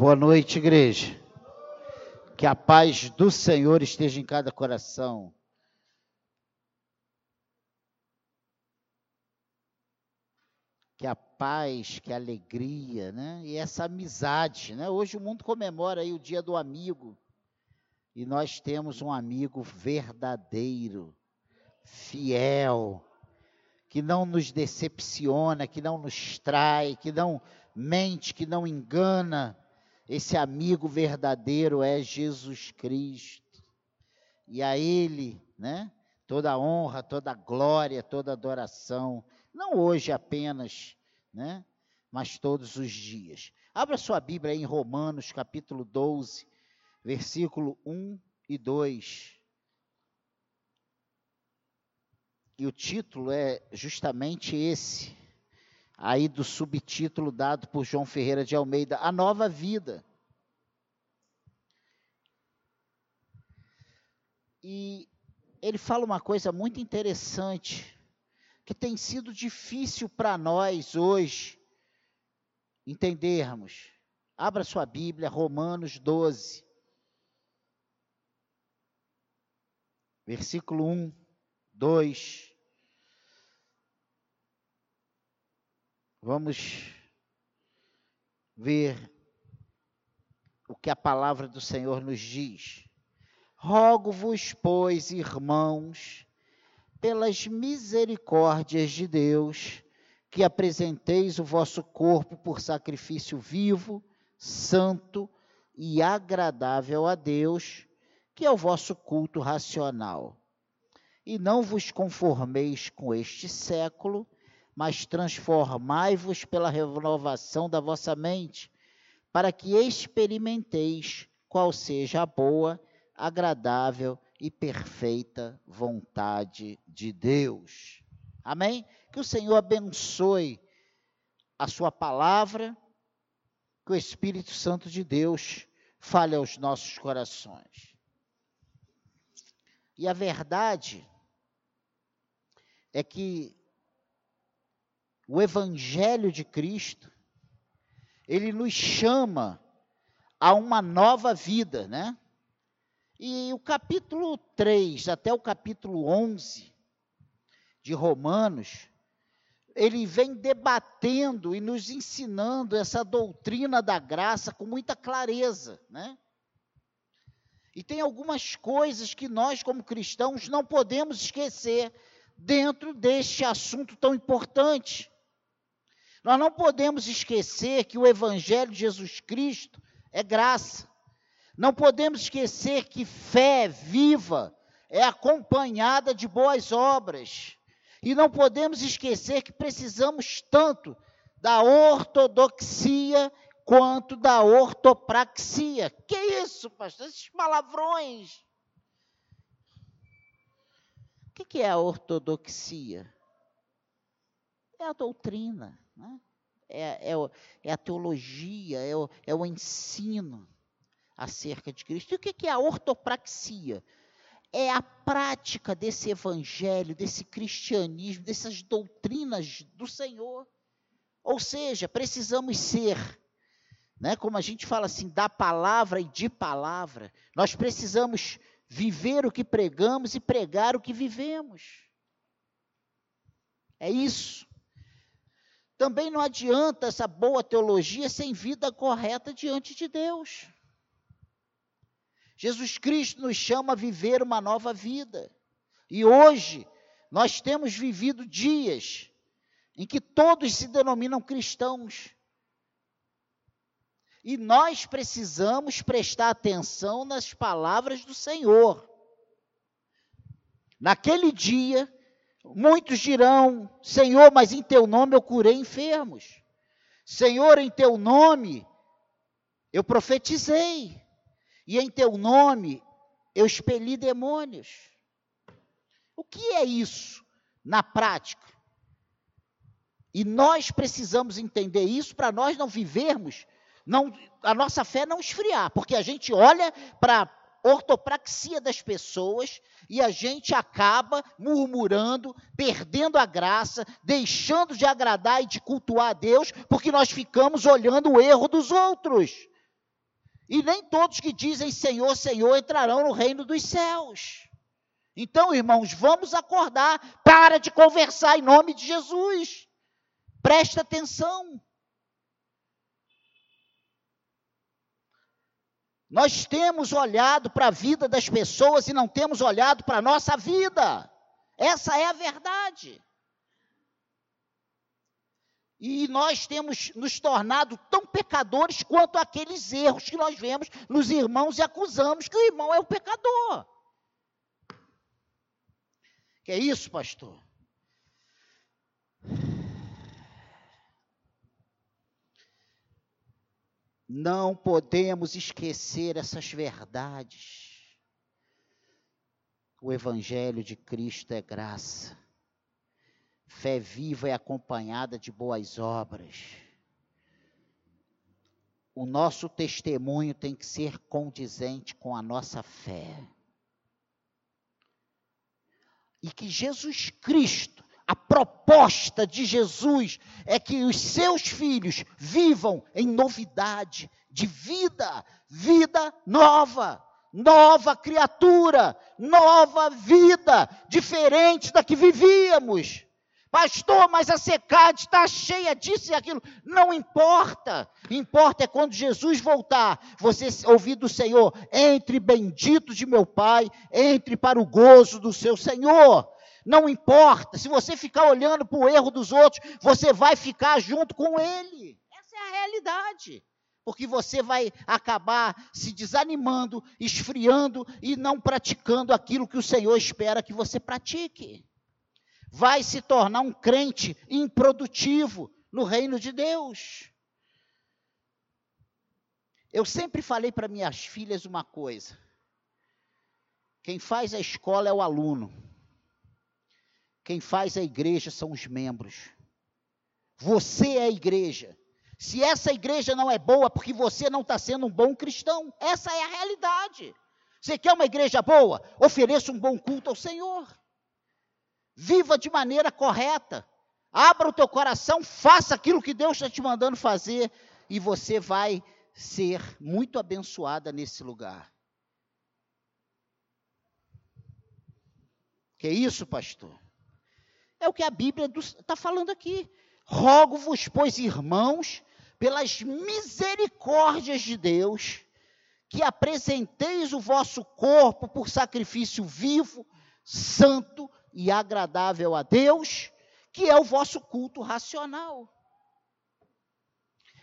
Boa noite, igreja. Que a paz do Senhor esteja em cada coração. Que a paz, que a alegria, né? E essa amizade, né? Hoje o mundo comemora aí o dia do amigo. E nós temos um amigo verdadeiro, fiel, que não nos decepciona, que não nos trai, que não mente, que não engana. Esse amigo verdadeiro é Jesus Cristo. E a Ele, né? Toda honra, toda glória, toda adoração. Não hoje apenas, né? Mas todos os dias. Abra sua Bíblia em Romanos, capítulo 12, versículo 1 e 2. E o título é justamente esse, aí do subtítulo dado por João Ferreira de Almeida, A Nova Vida. E ele fala uma coisa muito interessante, que tem sido difícil para nós hoje entendermos. Abra sua Bíblia, Romanos 12, versículo 1, 2. Vamos ver o que a palavra do Senhor nos diz. Rogo-vos, pois, irmãos, pelas misericórdias de Deus, que apresenteis o vosso corpo por sacrifício vivo, santo e agradável a Deus, que é o vosso culto racional. E não vos conformeis com este século, mas transformai-vos pela renovação da vossa mente, para que experimenteis qual seja a boa, agradável e perfeita vontade de Deus. Amém? Que o Senhor abençoe a sua palavra, que o Espírito Santo de Deus fale aos nossos corações. E a verdade é que o Evangelho de Cristo, ele nos chama a uma nova vida, né? E o capítulo 3 até o capítulo 11 de Romanos, ele vem debatendo e nos ensinando essa doutrina da graça com muita clareza, né? E tem algumas coisas que nós, como cristãos, não podemos esquecer dentro deste assunto tão importante. Nós não podemos esquecer que o Evangelho de Jesus Cristo é graça. Não podemos esquecer que fé viva é acompanhada de boas obras. E não podemos esquecer que precisamos tanto da ortodoxia quanto da ortopraxia. Que isso, pastor? Esses palavrões. O que é a ortodoxia? É a doutrina. Né? É, é, é, a teologia, é o, é o ensino acerca de Cristo. E o que é a ortopraxia? É a prática desse evangelho, desse cristianismo, dessas doutrinas do Senhor. Ou seja, precisamos ser, né, como a gente fala assim, da palavra e de palavra. Nós precisamos viver o que pregamos e pregar o que vivemos. É isso. Também não adianta essa boa teologia sem vida correta diante de Deus. Jesus Cristo nos chama a viver uma nova vida. E hoje nós temos vivido dias em que todos se denominam cristãos. E nós precisamos prestar atenção nas palavras do Senhor. Naquele dia, Muitos dirão: Senhor, mas em teu nome eu curei enfermos. Senhor, em teu nome eu profetizei. E em teu nome eu expeli demônios. O que é isso na prática? E nós precisamos entender isso para nós não vivermos, não, a nossa fé não esfriar, porque a gente olha para ortopraxia das pessoas e a gente acaba murmurando, perdendo a graça, deixando de agradar e de cultuar a Deus, porque nós ficamos olhando o erro dos outros. E nem todos que dizem Senhor, Senhor entrarão no reino dos céus. Então, irmãos, vamos acordar. Para de conversar em nome de Jesus. Presta atenção. Nós temos olhado para a vida das pessoas e não temos olhado para a nossa vida. Essa é a verdade. E nós temos nos tornado tão pecadores quanto aqueles erros que nós vemos nos irmãos e acusamos que o irmão é o pecador. Que é isso, pastor? Não podemos esquecer essas verdades. O Evangelho de Cristo é graça. Fé viva é acompanhada de boas obras. O nosso testemunho tem que ser condizente com a nossa fé. E que Jesus Cristo a proposta de Jesus é que os seus filhos vivam em novidade de vida, vida nova, nova criatura, nova vida, diferente da que vivíamos. Pastor, mas a secade está cheia disso e aquilo. Não importa. Importa é quando Jesus voltar, você ouvir do Senhor: entre bendito de meu Pai, entre para o gozo do seu Senhor. Não importa, se você ficar olhando para o erro dos outros, você vai ficar junto com ele. Essa é a realidade. Porque você vai acabar se desanimando, esfriando e não praticando aquilo que o Senhor espera que você pratique. Vai se tornar um crente improdutivo no reino de Deus. Eu sempre falei para minhas filhas uma coisa: quem faz a escola é o aluno. Quem faz a igreja são os membros. Você é a igreja. Se essa igreja não é boa, porque você não está sendo um bom cristão, essa é a realidade. Você quer uma igreja boa? Ofereça um bom culto ao Senhor. Viva de maneira correta. Abra o teu coração, faça aquilo que Deus está te mandando fazer, e você vai ser muito abençoada nesse lugar. Que isso, pastor? O que a Bíblia está falando aqui. Rogo-vos, pois, irmãos, pelas misericórdias de Deus, que apresenteis o vosso corpo por sacrifício vivo, santo e agradável a Deus, que é o vosso culto racional.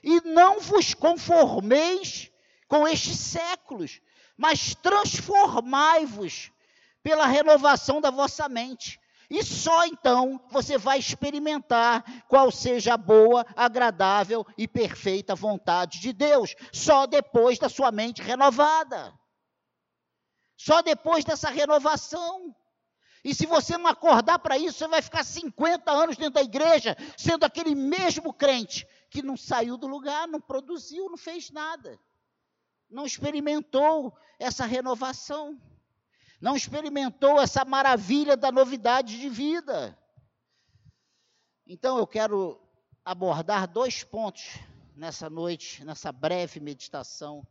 E não vos conformeis com estes séculos, mas transformai-vos pela renovação da vossa mente e só então você vai experimentar qual seja a boa, agradável e perfeita vontade de Deus. Só depois da sua mente renovada. Só depois dessa renovação. E se você não acordar para isso, você vai ficar 50 anos dentro da igreja, sendo aquele mesmo crente que não saiu do lugar, não produziu, não fez nada. Não experimentou essa renovação não experimentou essa maravilha da novidade de vida. Então eu quero abordar dois pontos nessa noite, nessa breve meditação,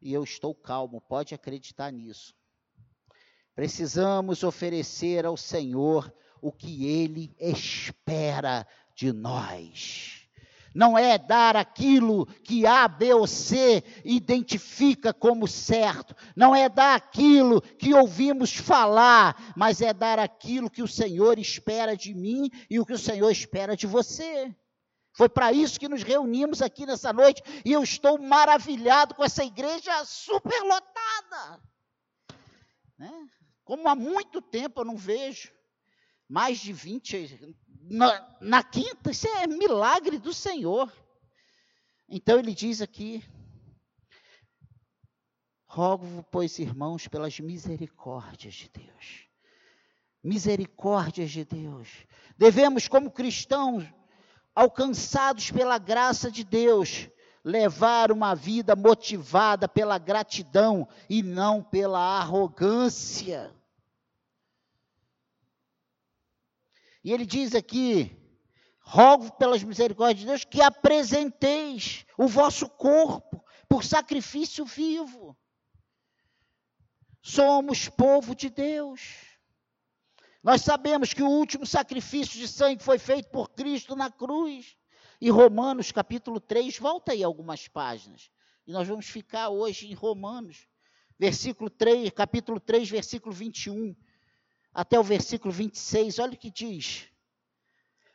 e eu estou calmo, pode acreditar nisso. Precisamos oferecer ao Senhor o que Ele espera de nós não é dar aquilo que A, B ou C identifica como certo, não é dar aquilo que ouvimos falar, mas é dar aquilo que o Senhor espera de mim e o que o Senhor espera de você. Foi para isso que nos reunimos aqui nessa noite e eu estou maravilhado com essa igreja superlotada. Né? Como há muito tempo eu não vejo mais de 20, na, na quinta, isso é milagre do Senhor. Então ele diz aqui: rogo, pois, irmãos, pelas misericórdias de Deus. Misericórdias de Deus. Devemos, como cristãos, alcançados pela graça de Deus, levar uma vida motivada pela gratidão e não pela arrogância. E ele diz aqui: rogo pelas misericórdias de Deus que apresenteis o vosso corpo por sacrifício vivo. Somos povo de Deus. Nós sabemos que o último sacrifício de sangue foi feito por Cristo na cruz. E Romanos capítulo 3, volta aí algumas páginas. E nós vamos ficar hoje em Romanos, versículo 3, capítulo 3, versículo 21, até o versículo 26. Olha o que diz.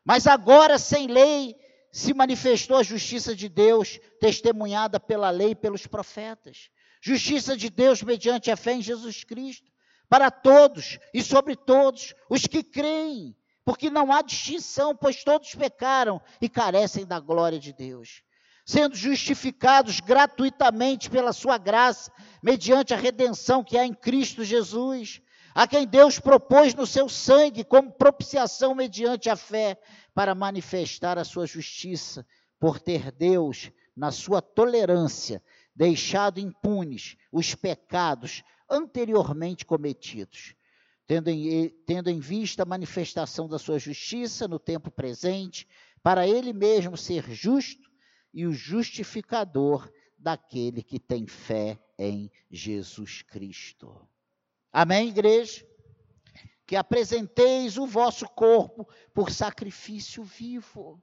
Mas agora, sem lei, se manifestou a justiça de Deus, testemunhada pela lei e pelos profetas. Justiça de Deus mediante a fé em Jesus Cristo, para todos e sobre todos os que creem, porque não há distinção, pois todos pecaram e carecem da glória de Deus, sendo justificados gratuitamente pela sua graça, mediante a redenção que há em Cristo Jesus, a quem Deus propôs no seu sangue como propiciação mediante a fé, para manifestar a sua justiça, por ter Deus, na sua tolerância, deixado impunes os pecados anteriormente cometidos, tendo em, tendo em vista a manifestação da sua justiça no tempo presente, para ele mesmo ser justo e o justificador daquele que tem fé em Jesus Cristo. Amém, igreja? Que apresenteis o vosso corpo por sacrifício vivo.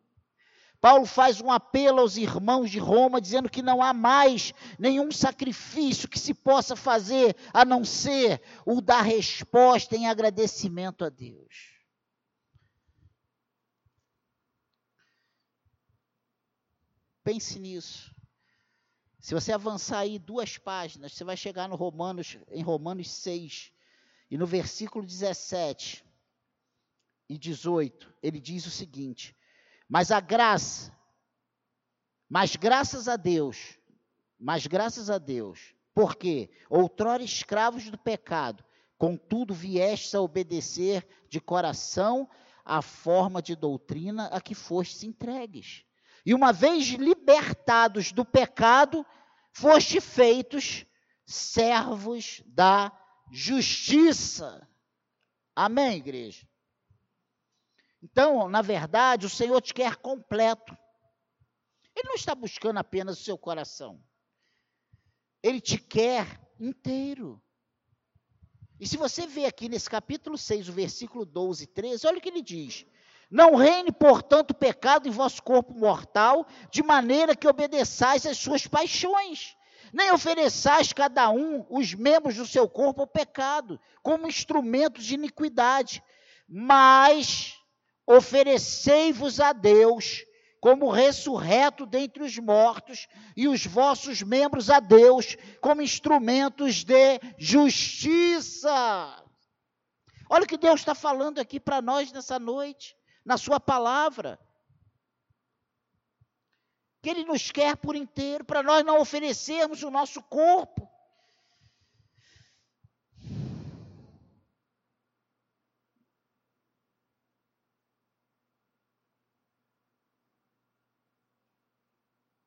Paulo faz um apelo aos irmãos de Roma, dizendo que não há mais nenhum sacrifício que se possa fazer a não ser o da resposta em agradecimento a Deus. Pense nisso. Se você avançar aí duas páginas, você vai chegar no Romanos, em Romanos 6, e no versículo 17 e 18, ele diz o seguinte: Mas a graça, mas graças a Deus, mas graças a Deus, porque outrora escravos do pecado, contudo viestes a obedecer de coração a forma de doutrina a que fostes entregues. E uma vez libertados do pecado, foste feitos servos da justiça. Amém, igreja? Então, na verdade, o Senhor te quer completo. Ele não está buscando apenas o seu coração. Ele te quer inteiro. E se você vê aqui nesse capítulo 6, o versículo 12 e 13, olha o que ele diz: não reine, portanto, o pecado em vosso corpo mortal, de maneira que obedeçais às suas paixões. Nem ofereçais cada um os membros do seu corpo ao pecado, como instrumentos de iniquidade, mas oferecei-vos a Deus como ressurreto dentre os mortos, e os vossos membros a Deus como instrumentos de justiça. Olha o que Deus está falando aqui para nós nessa noite na Sua palavra. Que Ele nos quer por inteiro, para nós não oferecermos o nosso corpo.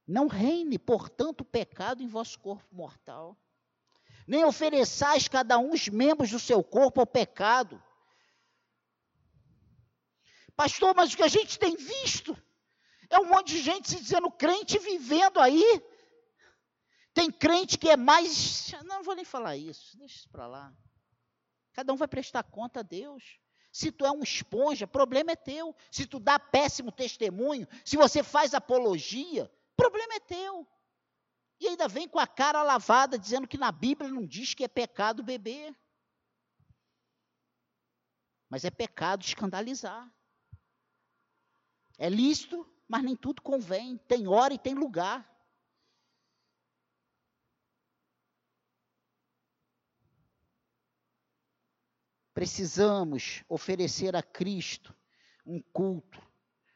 Não reine, portanto, o pecado em vosso corpo mortal. Nem ofereçais cada um os membros do seu corpo ao pecado, Pastor, mas o que a gente tem visto é um monte de gente se dizendo crente vivendo aí. Tem crente que é mais. Não, não vou nem falar isso, deixa isso para lá. Cada um vai prestar conta a Deus. Se tu é um esponja, problema é teu. Se tu dá péssimo testemunho, se você faz apologia, problema é teu. E ainda vem com a cara lavada dizendo que na Bíblia não diz que é pecado beber. Mas é pecado escandalizar. É lícito, mas nem tudo convém. Tem hora e tem lugar. Precisamos oferecer a Cristo um culto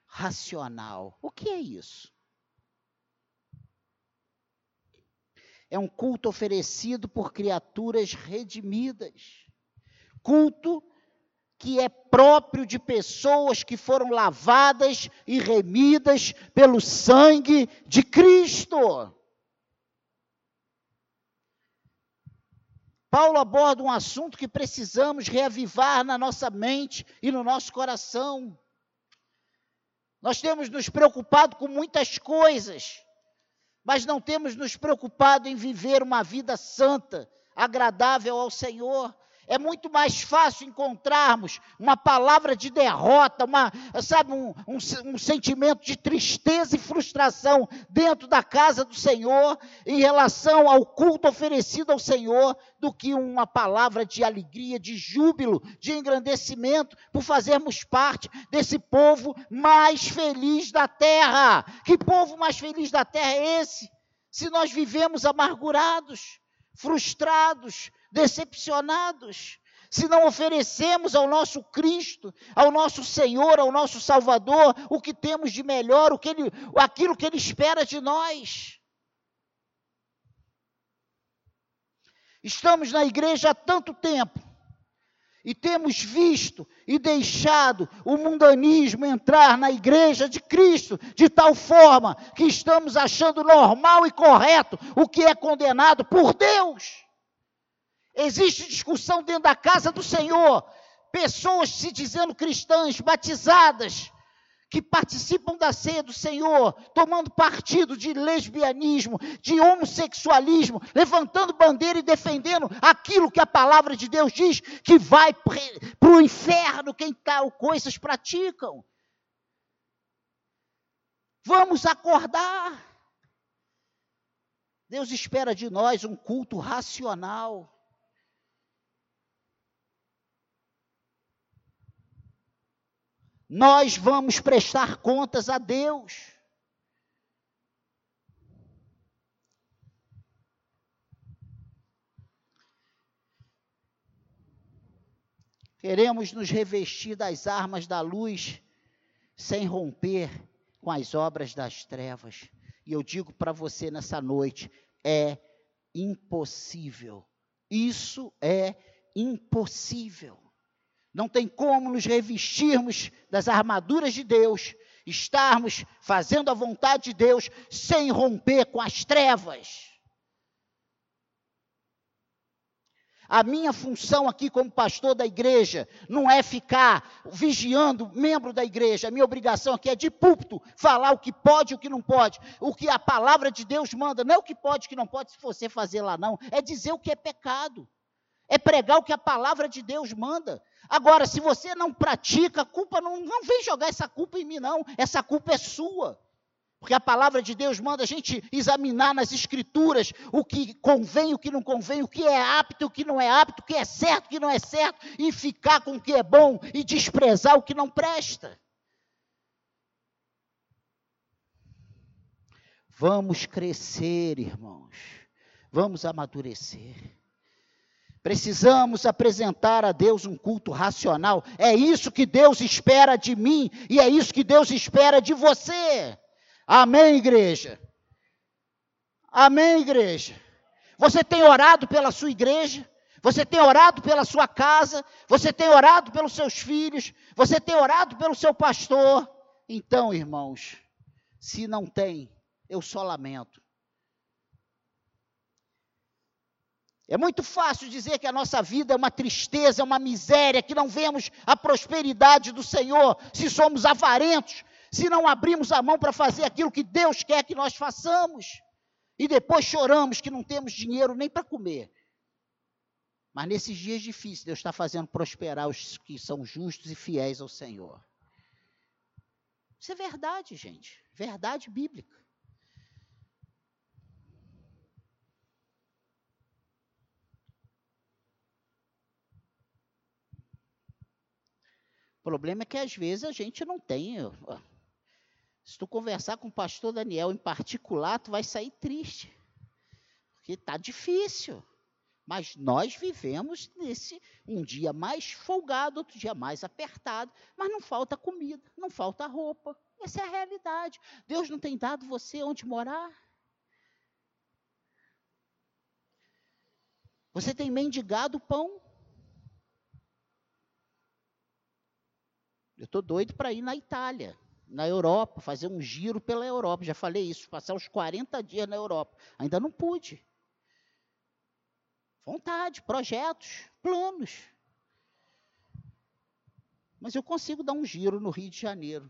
racional. O que é isso? É um culto oferecido por criaturas redimidas. Culto que é próprio de pessoas que foram lavadas e remidas pelo sangue de Cristo. Paulo aborda um assunto que precisamos reavivar na nossa mente e no nosso coração. Nós temos nos preocupado com muitas coisas, mas não temos nos preocupado em viver uma vida santa, agradável ao Senhor. É muito mais fácil encontrarmos uma palavra de derrota, uma, sabe, um, um, um, sentimento de tristeza e frustração dentro da casa do Senhor, em relação ao culto oferecido ao Senhor, do que uma palavra de alegria, de júbilo, de engrandecimento, por fazermos parte desse povo mais feliz da terra. Que povo mais feliz da terra é esse? Se nós vivemos amargurados, frustrados, decepcionados, se não oferecemos ao nosso Cristo, ao nosso Senhor, ao nosso Salvador, o que temos de melhor, o que ele, aquilo que Ele espera de nós. Estamos na igreja há tanto tempo e temos visto e deixado o mundanismo entrar na igreja de Cristo de tal forma que estamos achando normal e correto o que é condenado por Deus. Existe discussão dentro da casa do Senhor. Pessoas se dizendo cristãs, batizadas, que participam da ceia do Senhor, tomando partido de lesbianismo, de homossexualismo, levantando bandeira e defendendo aquilo que a palavra de Deus diz que vai para o inferno quem tal coisas praticam. Vamos acordar. Deus espera de nós um culto racional. Nós vamos prestar contas a Deus. Queremos nos revestir das armas da luz sem romper com as obras das trevas. E eu digo para você nessa noite: é impossível. Isso é impossível. Não tem como nos revestirmos das armaduras de Deus, estarmos fazendo a vontade de Deus sem romper com as trevas. A minha função aqui como pastor da igreja não é ficar vigiando membro da igreja. A minha obrigação aqui é de púlpito falar o que pode e o que não pode. O que a palavra de Deus manda. Não é o que pode e o que não pode se você fazer lá, não. É dizer o que é pecado. É pregar o que a palavra de Deus manda. Agora, se você não pratica, a culpa não, não vem jogar essa culpa em mim, não. Essa culpa é sua. Porque a palavra de Deus manda a gente examinar nas escrituras o que convém, o que não convém, o que é apto, o que não é apto, o que é certo, o que não é certo, e ficar com o que é bom e desprezar o que não presta. Vamos crescer, irmãos. Vamos amadurecer. Precisamos apresentar a Deus um culto racional. É isso que Deus espera de mim e é isso que Deus espera de você. Amém, igreja? Amém, igreja? Você tem orado pela sua igreja? Você tem orado pela sua casa? Você tem orado pelos seus filhos? Você tem orado pelo seu pastor? Então, irmãos, se não tem, eu só lamento. É muito fácil dizer que a nossa vida é uma tristeza, é uma miséria, que não vemos a prosperidade do Senhor, se somos avarentos, se não abrimos a mão para fazer aquilo que Deus quer que nós façamos. E depois choramos que não temos dinheiro nem para comer. Mas nesses dias difíceis, Deus está fazendo prosperar os que são justos e fiéis ao Senhor. Isso é verdade, gente. Verdade bíblica. Problema é que às vezes a gente não tem. Se tu conversar com o pastor Daniel em particular, tu vai sair triste. Porque está difícil. Mas nós vivemos nesse um dia mais folgado, outro dia mais apertado, mas não falta comida, não falta roupa. Essa é a realidade. Deus não tem dado você onde morar. Você tem mendigado pão. Eu estou doido para ir na Itália, na Europa, fazer um giro pela Europa. Já falei isso, passar uns 40 dias na Europa. Ainda não pude. Vontade, projetos, planos. Mas eu consigo dar um giro no Rio de Janeiro,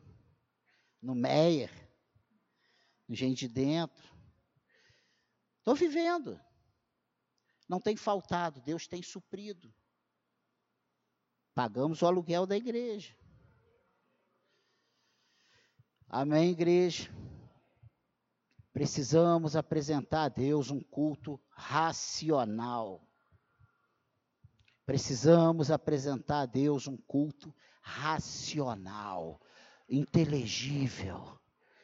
no Meier, no Gente de Dentro, Estou vivendo. Não tem faltado, Deus tem suprido. Pagamos o aluguel da igreja. Amém, igreja? Precisamos apresentar a Deus um culto racional. Precisamos apresentar a Deus um culto racional, inteligível,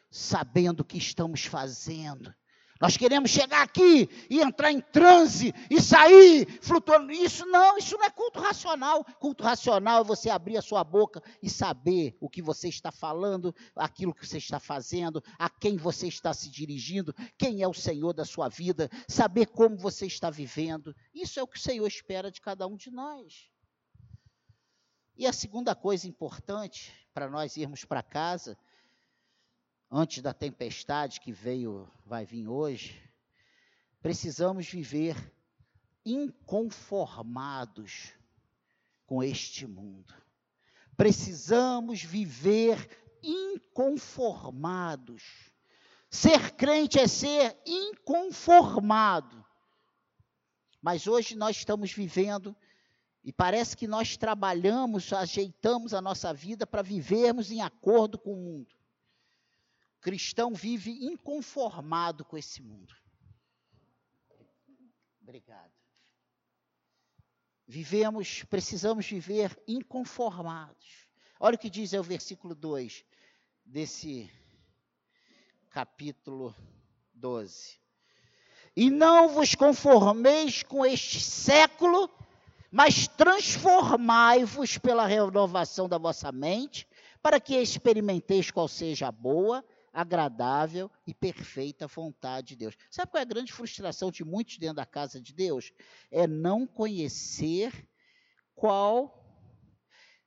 sabendo o que estamos fazendo, nós queremos chegar aqui e entrar em transe e sair flutuando. Isso não, isso não é culto racional. Culto racional é você abrir a sua boca e saber o que você está falando, aquilo que você está fazendo, a quem você está se dirigindo, quem é o Senhor da sua vida, saber como você está vivendo. Isso é o que o Senhor espera de cada um de nós. E a segunda coisa importante para nós irmos para casa antes da tempestade que veio, vai vir hoje, precisamos viver inconformados com este mundo. Precisamos viver inconformados. Ser crente é ser inconformado. Mas hoje nós estamos vivendo e parece que nós trabalhamos, ajeitamos a nossa vida para vivermos em acordo com o mundo cristão vive inconformado com esse mundo. Obrigado. Vivemos, precisamos viver inconformados. Olha o que diz é o versículo 2 desse capítulo 12. E não vos conformeis com este século, mas transformai-vos pela renovação da vossa mente, para que experimenteis qual seja a boa, agradável e perfeita vontade de Deus. Sabe qual é a grande frustração de muitos dentro da casa de Deus? É não conhecer qual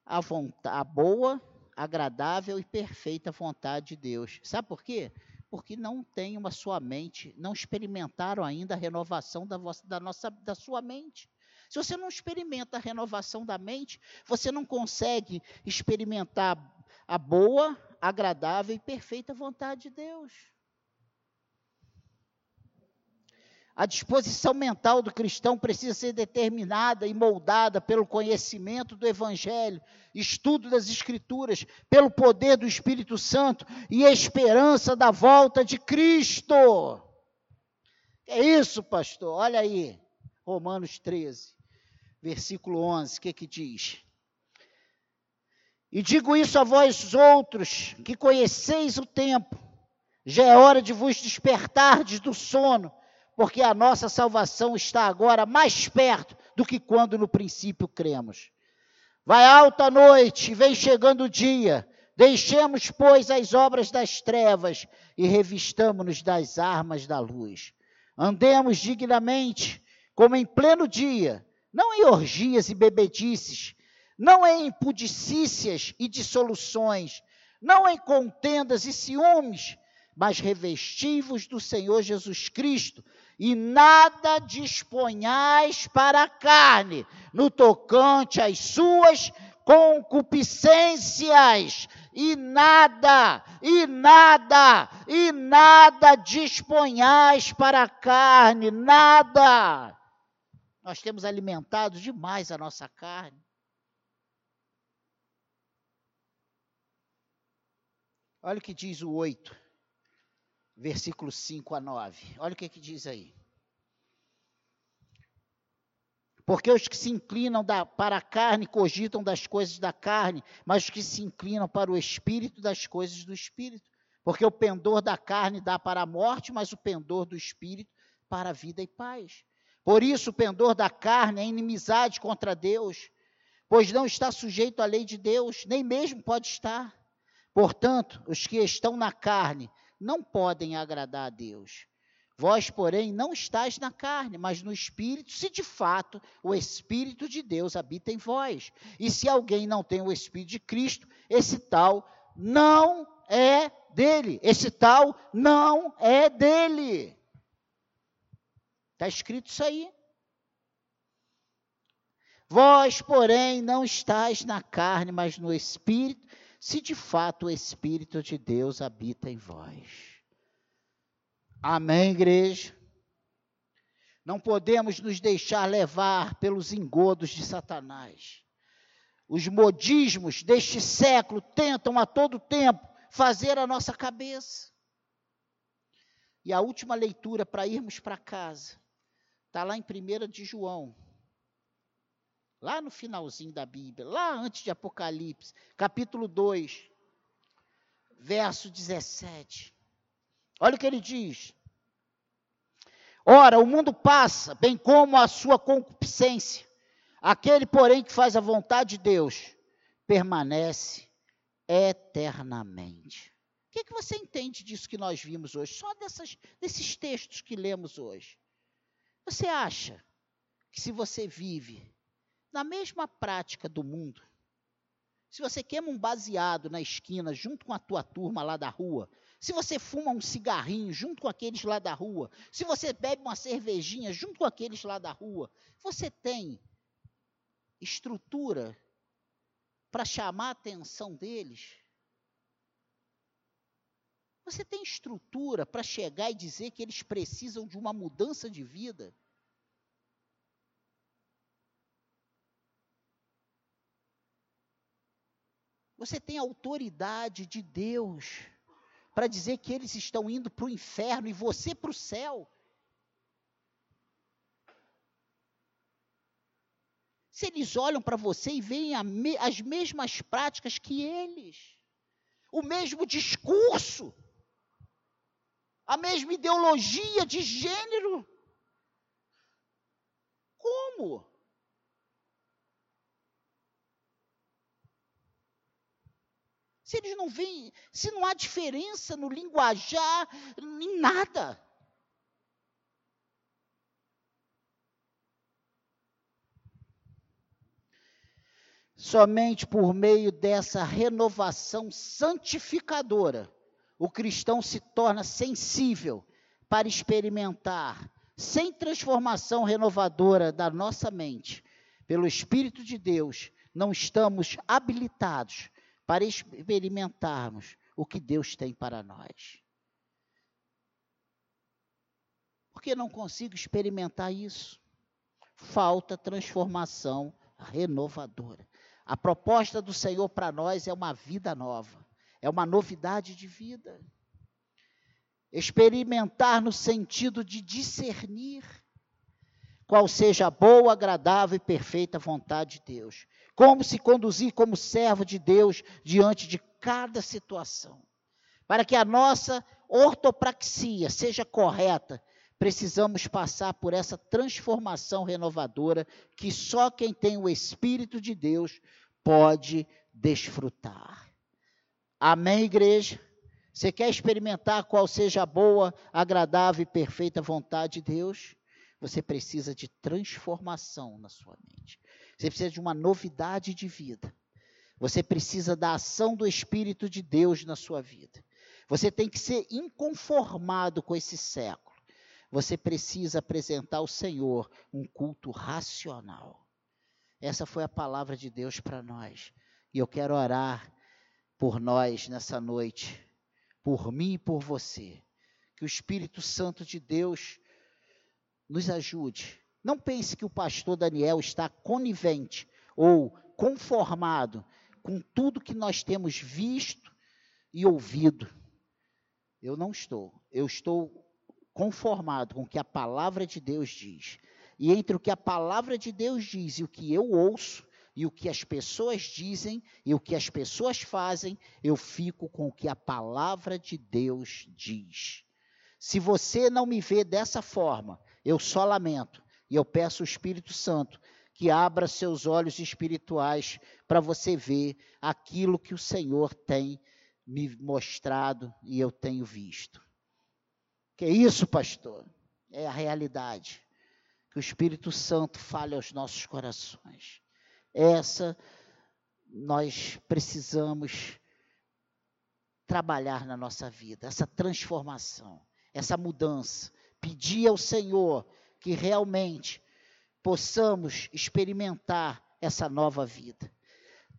a, a boa, agradável e perfeita vontade de Deus. Sabe por quê? Porque não tem uma sua mente, não experimentaram ainda a renovação da, vossa, da, nossa, da sua mente. Se você não experimenta a renovação da mente, você não consegue experimentar a boa, agradável e perfeita vontade de Deus. A disposição mental do cristão precisa ser determinada e moldada pelo conhecimento do Evangelho, estudo das Escrituras, pelo poder do Espírito Santo e esperança da volta de Cristo. É isso, pastor. Olha aí, Romanos 13, versículo 11, o que, que diz? E digo isso a vós outros, que conheceis o tempo, já é hora de vos despertardes do sono, porque a nossa salvação está agora mais perto do que quando no princípio cremos. Vai alta noite, vem chegando o dia, deixemos, pois, as obras das trevas e revistamo-nos das armas da luz. Andemos dignamente, como em pleno dia, não em orgias e bebedices, não em impudicícias e dissoluções, não em contendas e ciúmes, mas revestivos do Senhor Jesus Cristo, e nada disponhais para a carne, no tocante às suas concupiscências, e nada, e nada, e nada disponhais para a carne, nada. Nós temos alimentado demais a nossa carne. Olha o que diz o 8, versículo 5 a 9. Olha o que, que diz aí. Porque os que se inclinam da, para a carne cogitam das coisas da carne, mas os que se inclinam para o espírito das coisas do espírito. Porque o pendor da carne dá para a morte, mas o pendor do espírito para a vida e paz. Por isso, o pendor da carne é inimizade contra Deus, pois não está sujeito à lei de Deus, nem mesmo pode estar. Portanto, os que estão na carne não podem agradar a Deus. Vós, porém, não estáis na carne, mas no Espírito, se de fato o Espírito de Deus habita em vós. E se alguém não tem o Espírito de Cristo, esse tal não é dele. Esse tal não é dele. Está escrito isso aí. Vós, porém, não estáis na carne, mas no Espírito, se de fato o Espírito de Deus habita em vós. Amém, igreja? Não podemos nos deixar levar pelos engodos de Satanás. Os modismos deste século tentam a todo tempo fazer a nossa cabeça. E a última leitura para irmos para casa está lá em 1 de João, lá no finalzinho da Bíblia, lá antes de Apocalipse, capítulo 2, verso 17. Olha o que ele diz. Ora, o mundo passa, bem como a sua concupiscência. Aquele, porém, que faz a vontade de Deus, permanece eternamente. O que, é que você entende disso que nós vimos hoje? Só dessas, desses textos que lemos hoje. Você acha que se você vive na mesma prática do mundo, se você queima um baseado na esquina junto com a tua turma lá da rua, se você fuma um cigarrinho junto com aqueles lá da rua, se você bebe uma cervejinha junto com aqueles lá da rua, você tem estrutura para chamar a atenção deles? Você tem estrutura para chegar e dizer que eles precisam de uma mudança de vida? Você tem autoridade de Deus para dizer que eles estão indo para o inferno e você para o céu? Se eles olham para você e veem me, as mesmas práticas que eles, o mesmo discurso, a mesma ideologia de gênero. Como? Se eles não veem, se não há diferença no linguajar, em nada. Somente por meio dessa renovação santificadora o cristão se torna sensível para experimentar, sem transformação renovadora da nossa mente, pelo Espírito de Deus, não estamos habilitados para experimentarmos o que Deus tem para nós. Porque não consigo experimentar isso. Falta transformação renovadora. A proposta do Senhor para nós é uma vida nova é uma novidade de vida. Experimentar no sentido de discernir qual seja a boa, agradável e perfeita vontade de Deus. Como se conduzir como servo de Deus diante de cada situação. Para que a nossa ortopraxia seja correta, precisamos passar por essa transformação renovadora que só quem tem o Espírito de Deus pode desfrutar. Amém, igreja? Você quer experimentar qual seja a boa, agradável e perfeita vontade de Deus? Você precisa de transformação na sua mente. Você precisa de uma novidade de vida. Você precisa da ação do Espírito de Deus na sua vida. Você tem que ser inconformado com esse século. Você precisa apresentar ao Senhor um culto racional. Essa foi a palavra de Deus para nós. E eu quero orar por nós nessa noite, por mim e por você. Que o Espírito Santo de Deus nos ajude. Não pense que o pastor Daniel está conivente ou conformado com tudo que nós temos visto e ouvido. Eu não estou. Eu estou conformado com o que a palavra de Deus diz. E entre o que a palavra de Deus diz e o que eu ouço, e o que as pessoas dizem e o que as pessoas fazem, eu fico com o que a palavra de Deus diz. Se você não me vê dessa forma, eu só lamento e eu peço ao Espírito Santo que abra seus olhos espirituais para você ver aquilo que o Senhor tem me mostrado e eu tenho visto. Que é isso, pastor? É a realidade. Que o Espírito Santo fale aos nossos corações. Essa nós precisamos trabalhar na nossa vida, essa transformação, essa mudança. Pedir ao Senhor que realmente possamos experimentar essa nova vida.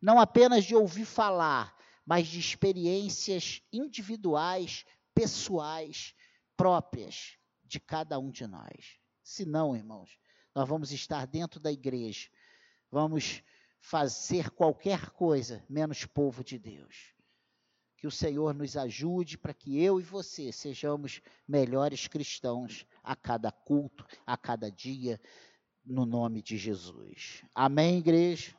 Não apenas de ouvir falar, mas de experiências individuais, pessoais, próprias de cada um de nós. Se não, irmãos, nós vamos estar dentro da igreja, vamos fazer qualquer coisa menos povo de Deus. Que o Senhor nos ajude para que eu e você sejamos melhores cristãos a cada culto, a cada dia, no nome de Jesus. Amém, igreja?